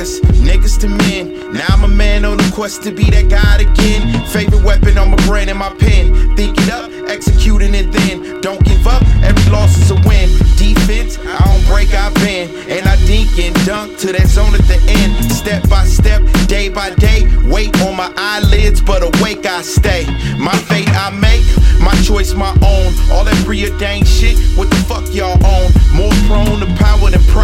niggas, niggas to men. Now I'm a man on a quest to be that God again. Favorite weapon on my brain and my pen. Think it up, executing it then. Don't give up, every loss is a win. Defense, I don't break, I bend. And I dink and dunk to that zone at the end. Step by step, day by day. Weight on my eyelids, but awake I stay. My fate I make, my choice my own. All that preordained shit, what the fuck y'all own? More prone to power than pride.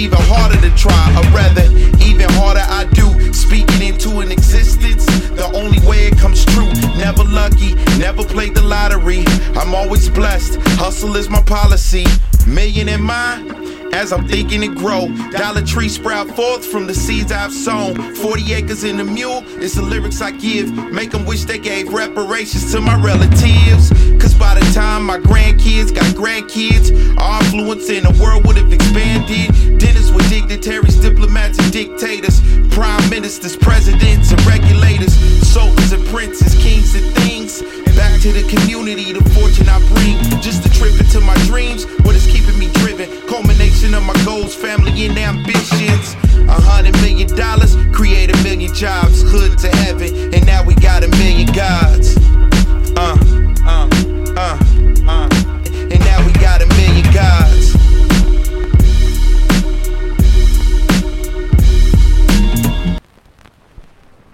Even harder to try. Or rather, even harder I do. Speaking into an existence, the only way it comes true. Never lucky, never played the lottery. I'm always blessed. Hustle is my policy. Million in mind as I'm thinking it grow. Dollar tree sprout forth from the seeds I've sown. 40 acres in the mule, it's the lyrics I give. Make them wish they gave reparations to my relatives. Cause by the time my grandkids got grandkids, our influence in the world would have expanded. Dinners with dignitaries, diplomats, and dictators, prime ministers, presidents, and regulators, soldiers and princes, kings and things. Back to the community, the fortune I bring. Just a trip into my dreams, what is keeping me driven. Culmination of my goals, family, and ambitions.